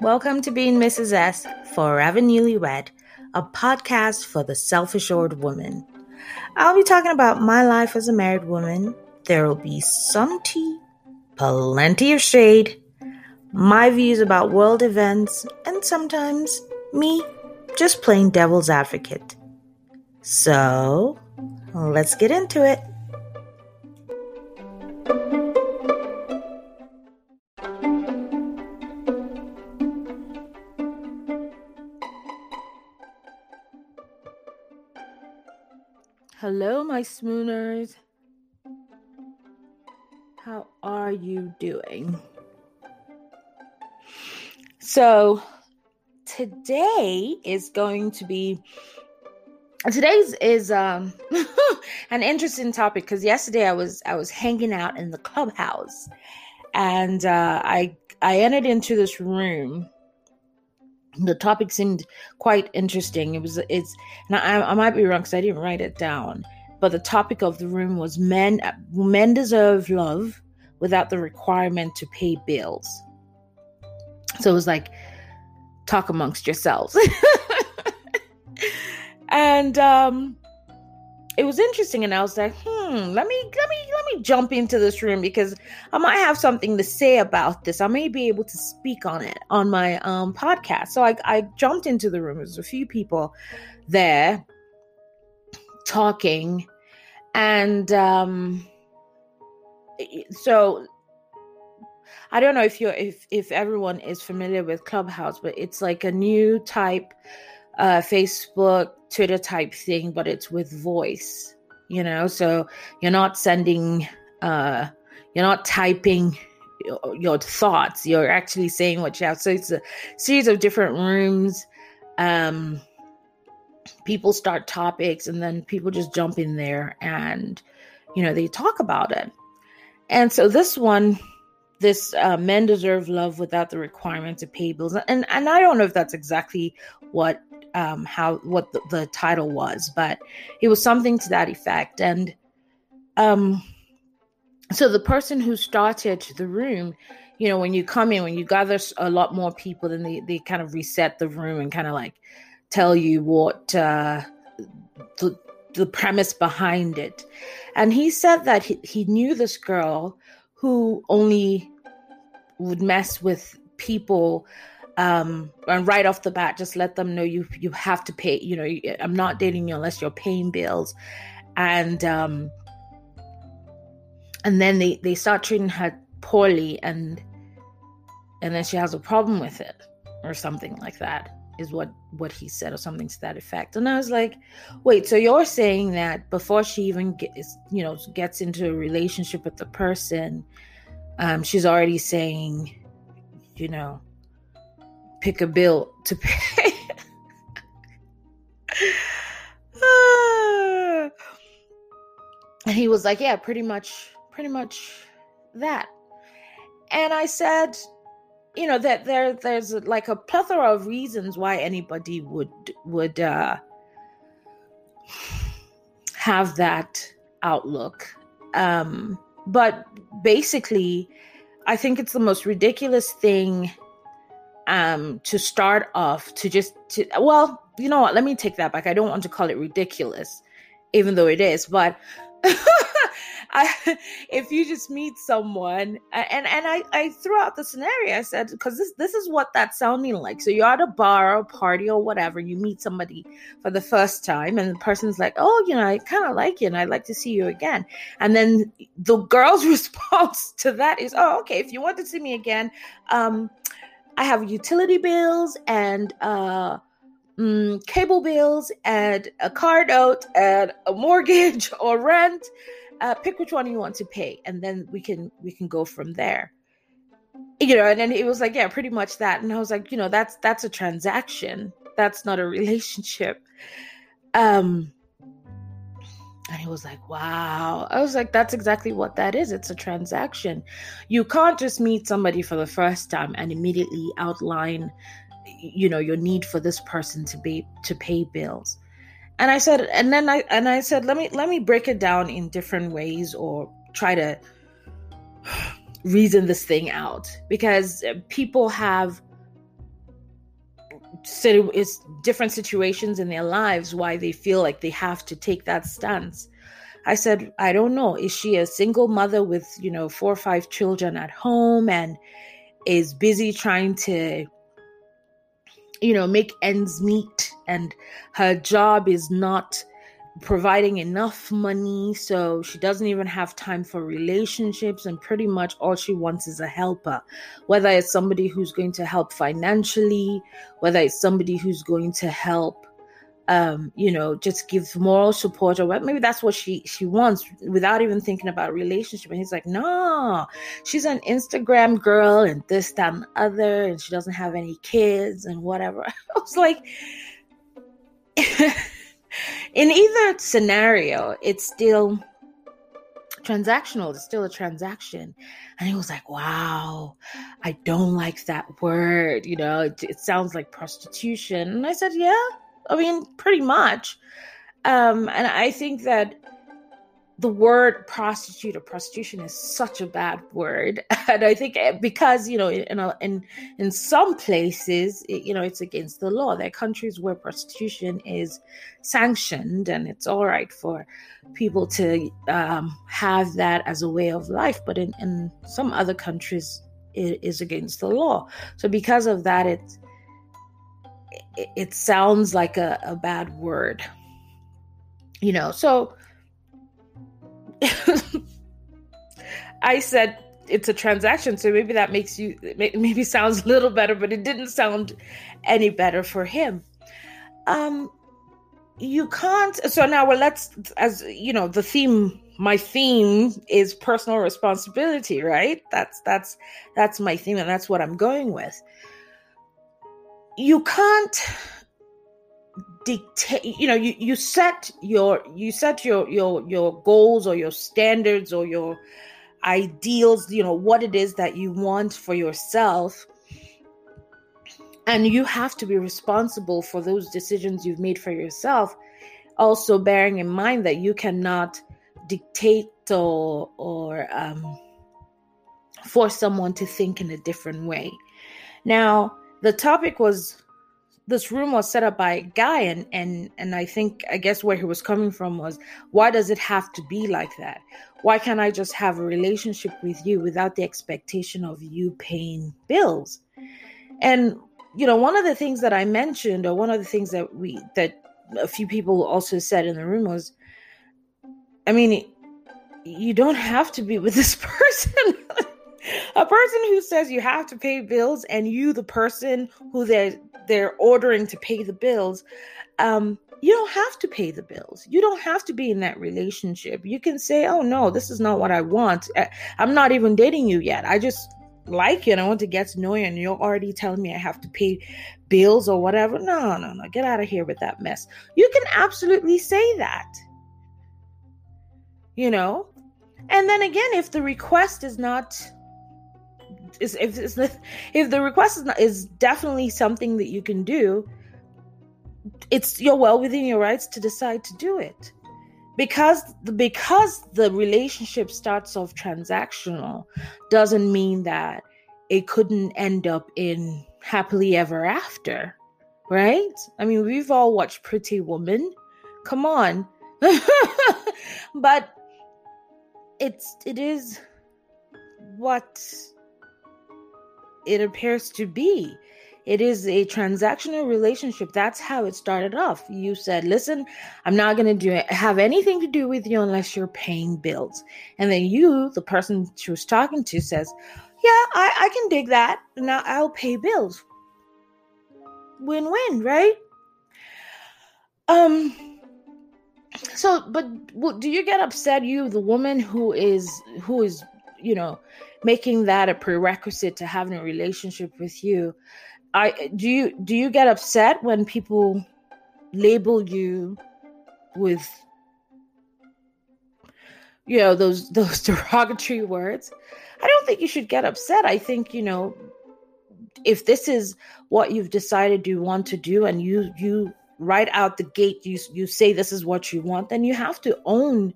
Welcome to Being Mrs. S, Forever Newlywed, a podcast for the self assured woman. I'll be talking about my life as a married woman. There will be some tea, plenty of shade, my views about world events, and sometimes me just playing devil's advocate. So, let's get into it. Hello, my swooners. How are you doing? So, today is going to be today's is um an interesting topic because yesterday I was I was hanging out in the clubhouse and uh I I entered into this room the topic seemed quite interesting. It was it's and I, I might be wrong because I didn't write it down, but the topic of the room was men men deserve love without the requirement to pay bills. So it was like talk amongst yourselves. and um it was interesting and I was like, hmm, let me let me let me jump into this room because I might have something to say about this. I may be able to speak on it on my um podcast. So I I jumped into the room. There's a few people there talking and um so I don't know if you're if if everyone is familiar with Clubhouse, but it's like a new type uh, Facebook, Twitter type thing, but it's with voice, you know. So you're not sending, uh, you're not typing your, thoughts. You're actually saying what you have. So it's a series of different rooms. Um, people start topics, and then people just jump in there, and you know they talk about it. And so this one this uh, men deserve love without the requirement to pay bills and and i don't know if that's exactly what um, how what the, the, title was, but it was something to that effect. And um, so the person who started the room, you know, when you come in, when you gather a lot more people, then they they kind of reset the room and kind of like tell you what uh, the the premise behind it. And he said that he, he knew this girl who only would mess with people um and right off the bat just let them know you you have to pay you know i'm not dating you unless you're paying bills. And um and then they they start treating her poorly and and then she has a problem with it or something like that is what what he said or something to that effect. And i was like wait so you're saying that before she even gets you know gets into a relationship with the person um she's already saying you know pick a bill to pay. and he was like, Yeah, pretty much, pretty much that. And I said, you know, that there there's like a plethora of reasons why anybody would would uh have that outlook. Um, but basically, I think it's the most ridiculous thing um to start off to just to well you know what? Let me take that back. I don't want to call it ridiculous even though it is but I, if you just meet someone and and I, I threw out the scenario i said because this this is what that's sounding like. So you're at a bar or a party or whatever you meet somebody for the first time and the person's like oh you know i kind of like you and i'd like to see you again. And then the girl's response to that is oh okay if you want to see me again um I have utility bills and uh, mm, cable bills and a car note and a mortgage or rent. Uh, pick which one you want to pay, and then we can we can go from there. You know, and then it was like, yeah, pretty much that. And I was like, you know, that's that's a transaction. That's not a relationship. Um, and he was like, wow. I was like, that's exactly what that is. It's a transaction. You can't just meet somebody for the first time and immediately outline you know your need for this person to be to pay bills. And i said and then i and i said let me let me break it down in different ways or try to reason this thing out. Because people have said it's different situations in their lives why they feel like they have to take that stance. I said i don't know. Is she a single mother with you know four or five children at home and is busy trying to you know make ends meet and her job is not providing enough money so she doesn't even have time for relationships and pretty much all she wants is a helper. Whether it's somebody who's going to help financially whether it's somebody who's going to help um you know just give moral support or maybe that's what she she wants without even thinking about relationship. And he's like no she's an instagram girl and this that and other and she doesn't have any kids and whatever. I was like in either scenario it's still transactional it's still a transaction. And he was like wow i don't like that word you know it, it sounds like prostitution. And i said yeah I mean, pretty much. Um, and I think that the word prostitute or prostitution is such a bad word, and I think eh, because you know, in in in some places, you know, it's against the law. There are countries where prostitution is sanctioned, and it's all right for people to um, have that as a way of life. But in in some other countries, it is against the law. So because of that, it's it, sounds like a, a bad word you know so i said it's a transaction so maybe that makes you maybe sounds a little better but it didn't sound any better for him. Um you can't so now well let's as you know the theme my theme is personal responsibility right? That's that's that's my theme and that's what i'm going with you can't dictate you know you, you set your you set your your your goals or your standards or your ideals you know what it is that you want for yourself. And you have to be responsible for those decisions you've made for yourself. Also bearing in mind that you cannot dictate or or um, force someone to think in a different way. Now the topic was this room was set up by a guy and and and I think I guess where he was coming from was why does it have to be like that? Why can't I just have a relationship with you without the expectation of you paying bills? And you know, one of the things that I mentioned or one of the things that we that a few people also said in the room was I mean, you don't have to be with this person a person who says you have to pay bills and you the person who they're they're ordering to pay the bills um you don't have to pay the bills. You don't have to be in that relationship. You can say oh no this is not what i want. I'm not even dating you yet. I just like you and i want to get to know you and you're already telling me i have to pay bills or whatever. No no no. Get out of here with that mess. You can absolutely say that. You know? And then again if the request is not if if the request is not, is definitely something that you can do it's you're well within your rights to decide to do it. Because because the relationship starts off transactional doesn't mean that it couldn't end up in happily ever after right? I mean we've all watched pretty woman. Come on. But it's it is what it appears to be. It is a transactional relationship. That's how it started off. You said, "Listen, I'm not going to do it, have anything to do with you unless you're paying bills." And then you, the person she was talking to, says, "Yeah, I, I can dig that. Now I'll pay bills." Win-win, right? Um. So, but do you get upset? You, the woman who is who is, you know, making that a prerequisite to having a relationship with you i do you do you get upset when people label you with you know those those derogatory words? I don't think you should get upset. I think you know if this is what you've decided you want to do and you you right out the gate you you say this is what you want then you have to own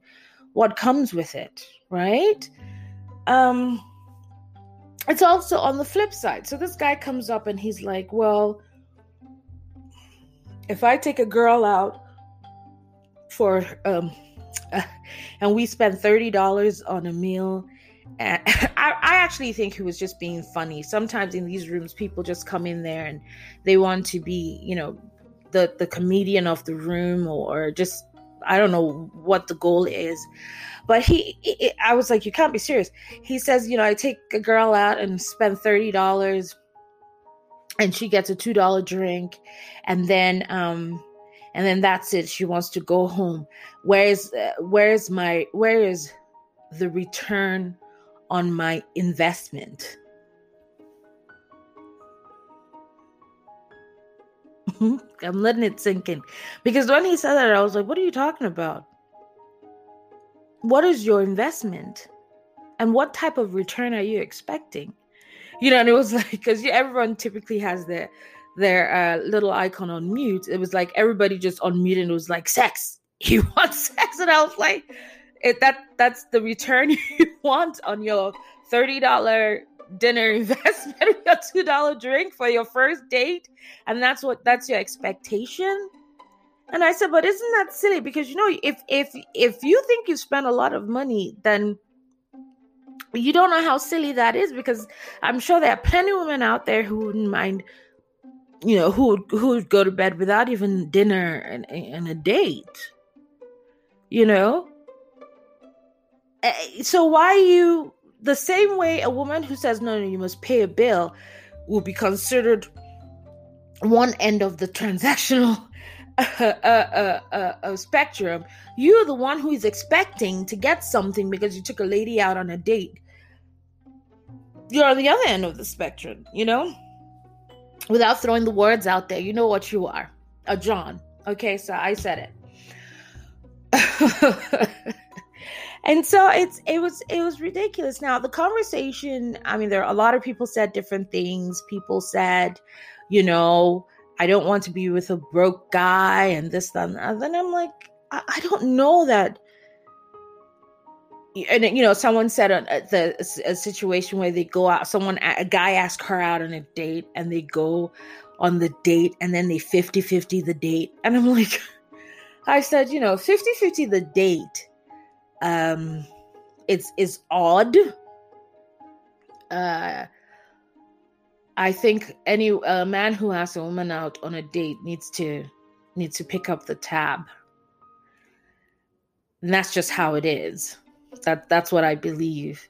what comes with it right? Um it's also on the flip side. So this guy comes up and he's like well if i take a girl out for um and we spend $30 on a meal and I, I actually think he was just being funny. Sometimes in these rooms people just come in there and they want to be you know the the comedian of the room or just I don't know what the goal is. But he, I was like, you can't be serious. He says, you know, I take a girl out and spend thirty dollars, and she gets a two dollar drink, and then um, and then that's it. She wants to go home. Where's uh, where's my where is the return on my investment? I'm letting it sink in. Because when he said that, I was like, what are you talking about? What is your investment? And what type of return are you expecting? You know, and it was like, because everyone typically has their their uh, little icon on mute. It was like everybody just unmuted and it was like, sex. He wants sex? And I was like, it, that that's the return you want on your $30 dinner investment, a two dollar drink for your first date, and that's what that's your expectation. And I said, but isn't that silly? Because you know, if if if you think you spend a lot of money, then you don't know how silly that is. Because I'm sure there are plenty of women out there who wouldn't mind, you know, who who would go to bed without even dinner and, and a date. You know. Eh, so why you the same way a woman who says no no you must pay a bill will be considered one end of the transactional uh, uh, uh, uh, spectrum. You're the one who is expecting to get something because you took a lady out on a date. You're on the other end of the spectrum you know? Without throwing the words out there you know what you are. A john. Okay so i said it and so it's it was it was ridiculous. Now the conversation i mean there are a lot of people said different things. People said you know i don't want to be with a broke guy and this that, and that. then i'm like I, I, don't know that and you know someone said a, the a situation where they go out someone a guy asked her out on a date and they go on the date and then they 50 50 the date. And i'm like i said you know 50 50 the date um it's it's odd. Uh i think any uh, man who asks a woman out on a date needs to needs to pick up the tab. And that's just how it is. That that's what i believe.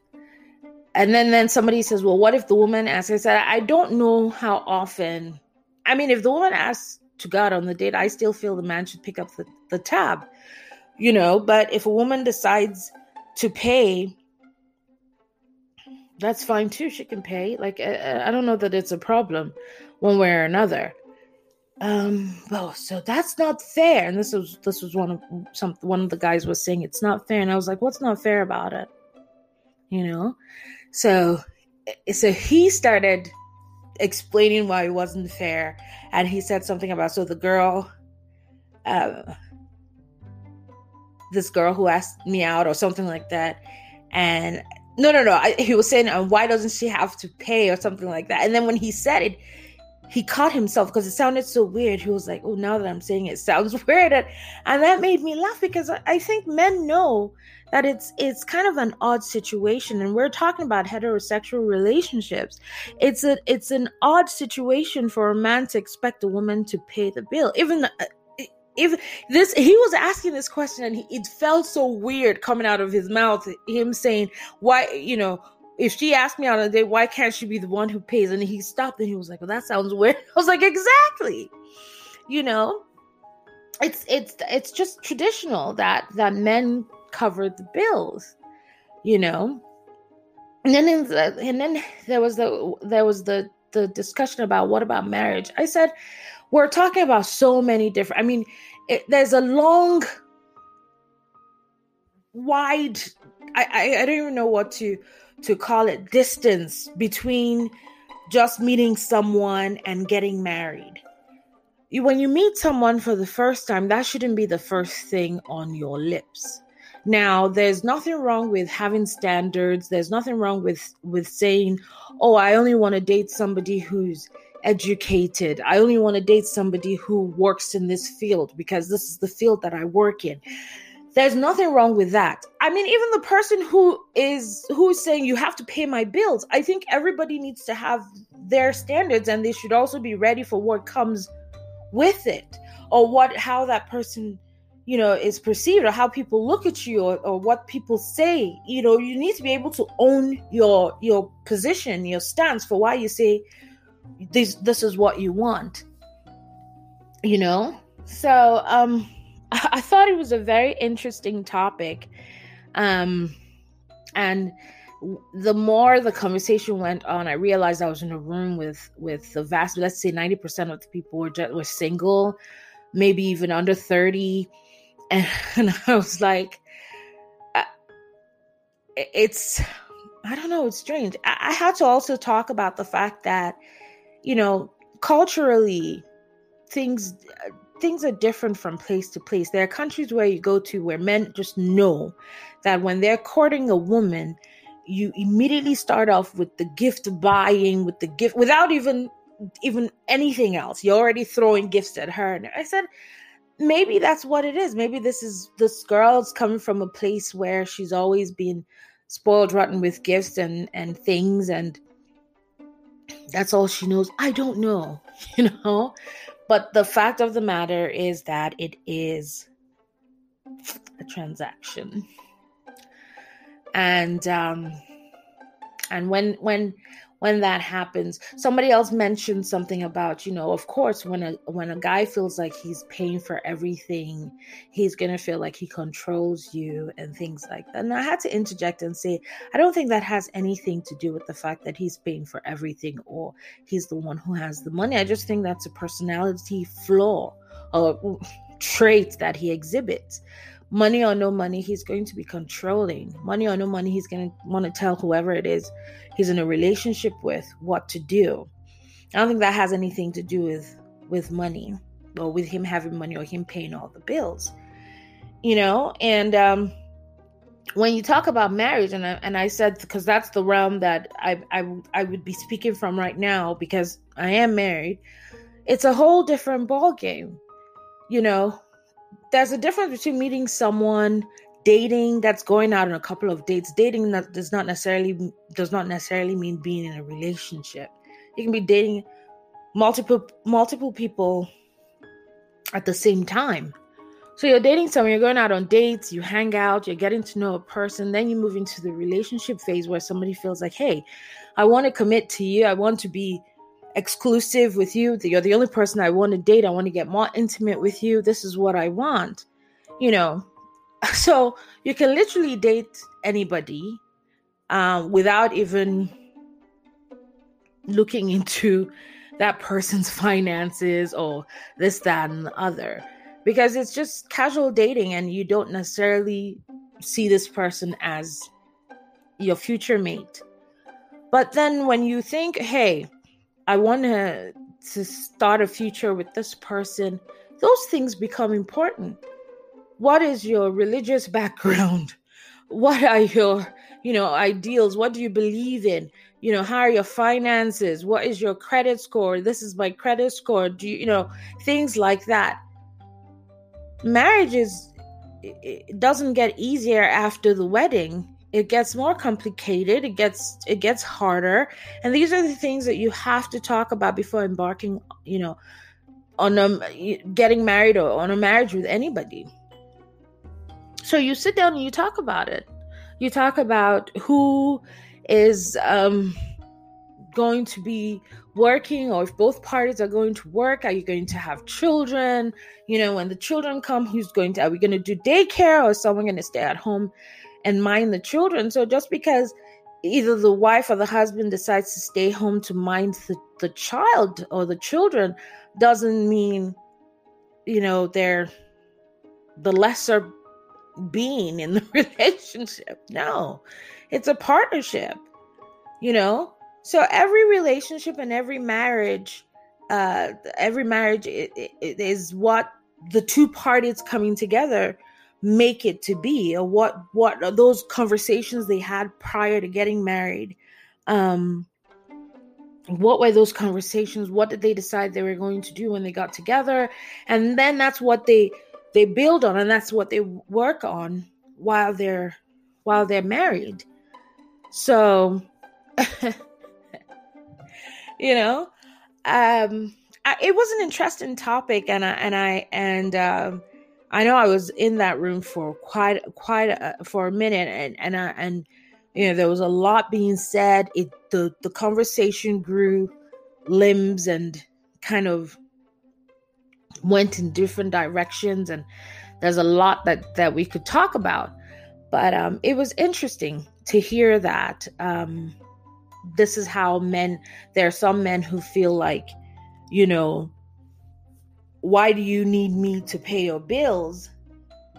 And then then somebody says well what if the woman asks? I said i don't know how often i mean if the woman asks to god on the date i still feel the man should pick up the, the tab you know but if a woman decides to pay that's fine too. She can pay. Like I, I, don't know that it's a problem one way or another. Um oh so that's not fair. And this was this was one of some one of the guys was saying it's not fair. And i was like what's not fair about it? You know? So so he started explaining why it wasn't fair. And he said something about so the girl uh this girl who asked me out or something like that. And no, no, no. I, he was saying, uh, why doesn't she have to pay or something like that? And then when he said it, he caught himself because it sounded so weird. He was like, oh, now that I'm saying it, it sounds weird. And, and that made me laugh because I, I think men know that it's it's kind of an odd situation and we're talking about heterosexual relationships it's a it's an odd situation for a man to expect a woman to pay the bill even uh, if this he was asking this question and he, it felt so weird coming out of his mouth him saying why you know if she asked me on a date why can't she be the one who pays? And he stopped and he was like well that sounds weird. I was like exactly. You know? It's it's it's just traditional that that men cover the bills you know? And then the, and then there was the there was the the discussion about what about marriage i said we're talking about so many different i mean it, there's a long wide I, I i don't even know what to to call it distance between just meeting someone and getting married. You, when you meet someone for the first time, that shouldn't be the first thing on your lips. Now, there's nothing wrong with having standards. There's nothing wrong with with saying, "Oh, I only want to date somebody who's educated. I only want to date somebody who works in this field because this is the field that I work in." There's nothing wrong with that. I mean, even the person who is who's saying you have to pay my bills, I think everybody needs to have their standards and they should also be ready for what comes with it or what how that person you know is perceived or how people look at you or, or what people say you know you need to be able to own your your position your stance for why you say this this is what you want you know? So um I, thought it was a very interesting topic um and the more the conversation went on i realized i was in a room with with the vast let's say 90% of the people were just, were single maybe even under 30 and, I was like, uh, it's, I don't know, it's strange. I, I had to also talk about the fact that, you know, culturally, things uh, things are different from place to place. There are countries where you go to where men just know that when they're courting a woman, you immediately start off with the gift buying, with the gift without even even anything else. You're already throwing gifts at her. And I said, maybe that's what it is. Maybe this is this girl's coming from a place where she's always been spoiled rotten with gifts and and things and that's all she knows. I don't know, you know. But the fact of the matter is that it is a transaction. And um and when when when that happens. Somebody mm-hmm. else mentioned something about you know of course when a when a guy feels like he's paying for everything he's going to feel like he controls you and things like that. And i had to interject and say i don't think that has anything to do with the fact that he's paying for everything or he's the one who has the money. I just think that's a personality flaw or mm, trait that he exhibits money or no money, he's going to be controlling. Money or no money, he's going to want to tell whoever it is he's in a relationship with what to do. I don't think that has anything to do with with money or with him having money or him paying all the bills. You know, and um when you talk about marriage and I, and I said because that's the realm that I, I I would be speaking from right now because I am married. It's a whole different ball game. You know, there's a difference between meeting someone dating that's going out on a couple of dates. Dating that does not necessarily does not necessarily mean being in a relationship. You can be dating multiple multiple people at the same time. So you're dating someone you're going out on dates you hang out you're getting to know a person then you move into the relationship phase where somebody feels like hey i want to commit to you. I want to be exclusive with you. You're the only person I want to date. I want to get more intimate with you. This is what I want. You know, so you can literally date anybody um, without even looking into that person's finances or this, that, and the other. Because it's just casual dating and you don't necessarily see this person as your future mate. But then when you think, hey, I want to to start a future with this person, those things become important. What is your religious background? What are your, you know, ideals? What do you believe in? You know, how are your finances? What is your credit score? This is my credit score. Do you, you know, things like that. Marriage is it doesn't get easier after the wedding it gets more complicated it gets it gets harder. And these are the things that you have to talk about before embarking you know on a, getting married or on a marriage with anybody. So you sit down and you talk about it. You talk about who is um going to be working or if both parties are going to work are you going to have children? You know when the children come who's going to are we going to do daycare or is someone going to stay at home and mind the children. So just because either the wife or the husband decides to stay home to mind the, the child or the children doesn't mean, you know, they're the lesser being in the relationship. No, it's a partnership, you know? So every relationship and every marriage, uh, every marriage is what the two parties coming together make it to be, or what what those conversations they had prior to getting married. Um, what were those conversations? What did they decide they were going to do when they got together? And then that's what they they build on, and that's what they work on while they're while they're married. So, you know, um, I, it was an interesting topic, and I and I and um, I know I was in that room for quite quite a, for a minute, and and I and you know there was a lot being said. It the the conversation grew limbs and kind of went in different directions, and there's a lot that that we could talk about. But um, it was interesting to hear that um, this is how men. There are some men who feel like, you know, why do you need me to pay your bills?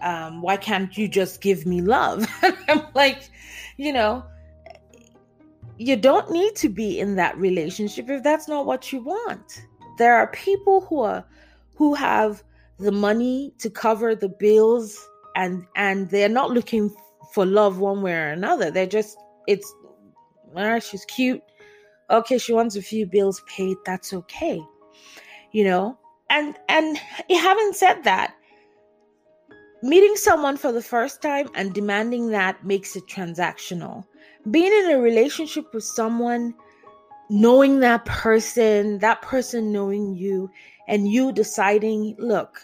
Um, why can't you just give me love? I'm like, you know, you don't need to be in that relationship if that's not what you want. There are people who are who have the money to cover the bills and and they're not looking for love one way or another. They're just it's all right, she's cute. Okay, she wants a few bills paid. That's okay. You know? And and having said that, meeting someone for the first time and demanding that makes it transactional. Being in a relationship with someone, knowing that person, that person knowing you, and you deciding, look,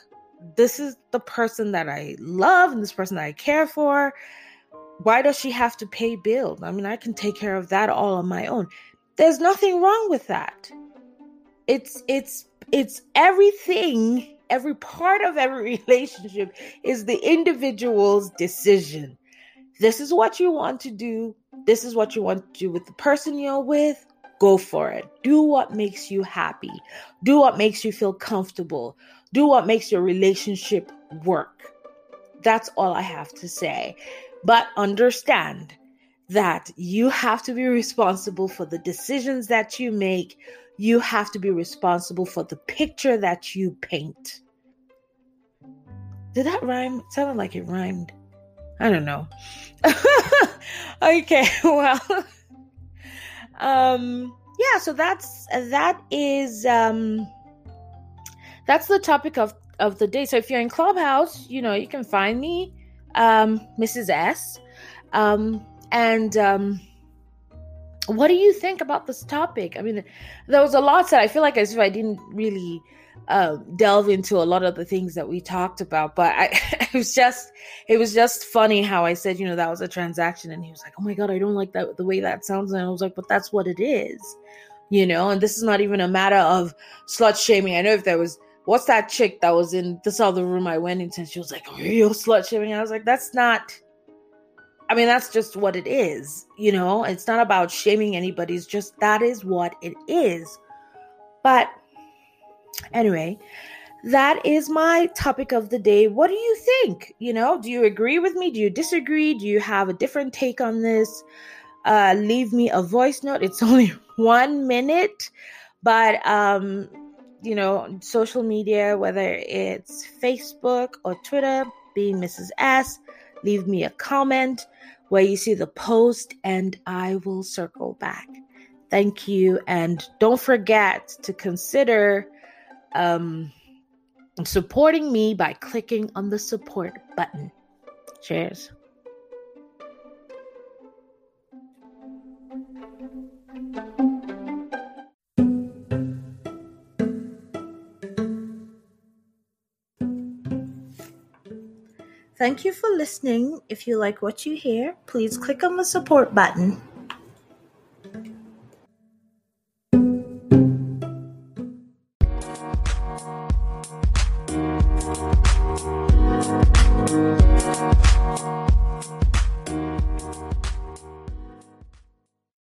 this is the person that I love and this person that I care for. Why does she have to pay bills? I mean, I can take care of that all on my own. There's nothing wrong with that. It's it's it's everything, every part of every relationship is the individual's decision. This is what you want to do. This is what you want to do with the person you're with. Go for it. Do what makes you happy. Do what makes you feel comfortable. Do what makes your relationship work. That's all I have to say. But understand that you have to be responsible for the decisions that you make. You have to be responsible for the picture that you paint. Did that rhyme? It sounded like it rhymed. I don't know. okay, well. um yeah, so that's that is um that's the topic of of the day. So if you're in Clubhouse, you know, you can find me, um, Mrs. S. Um, and um, what do you think about this topic? I mean, there was a lot said. I feel like as if I didn't really uh, delve into a lot of the things that we talked about, but I, it was just, it was just funny how I said, you know, that was a transaction, and he was like, "Oh my god, I don't like that the way that sounds," and I was like, "But that's what it is." You know, and this is not even a matter of slut shaming. I know if there was what's that chick that was in this other room I went into? And she was like, real slut shaming. I was like, that's not. I mean, that's just what it is. You know, it's not about shaming anybody. It's just that is what it is. But anyway, that is my topic of the day. What do you think? You know, do you agree with me? Do you disagree? Do you have a different take on this? Uh, leave me a voice note. It's only one minute, but um, you know, social media, whether it's Facebook or Twitter, being Mrs. S, leave me a comment where you see the post and I will circle back. Thank you. And don't forget to consider um, supporting me by clicking on the support button. Cheers. Thank you for listening. If you like what you hear, please click on the support button.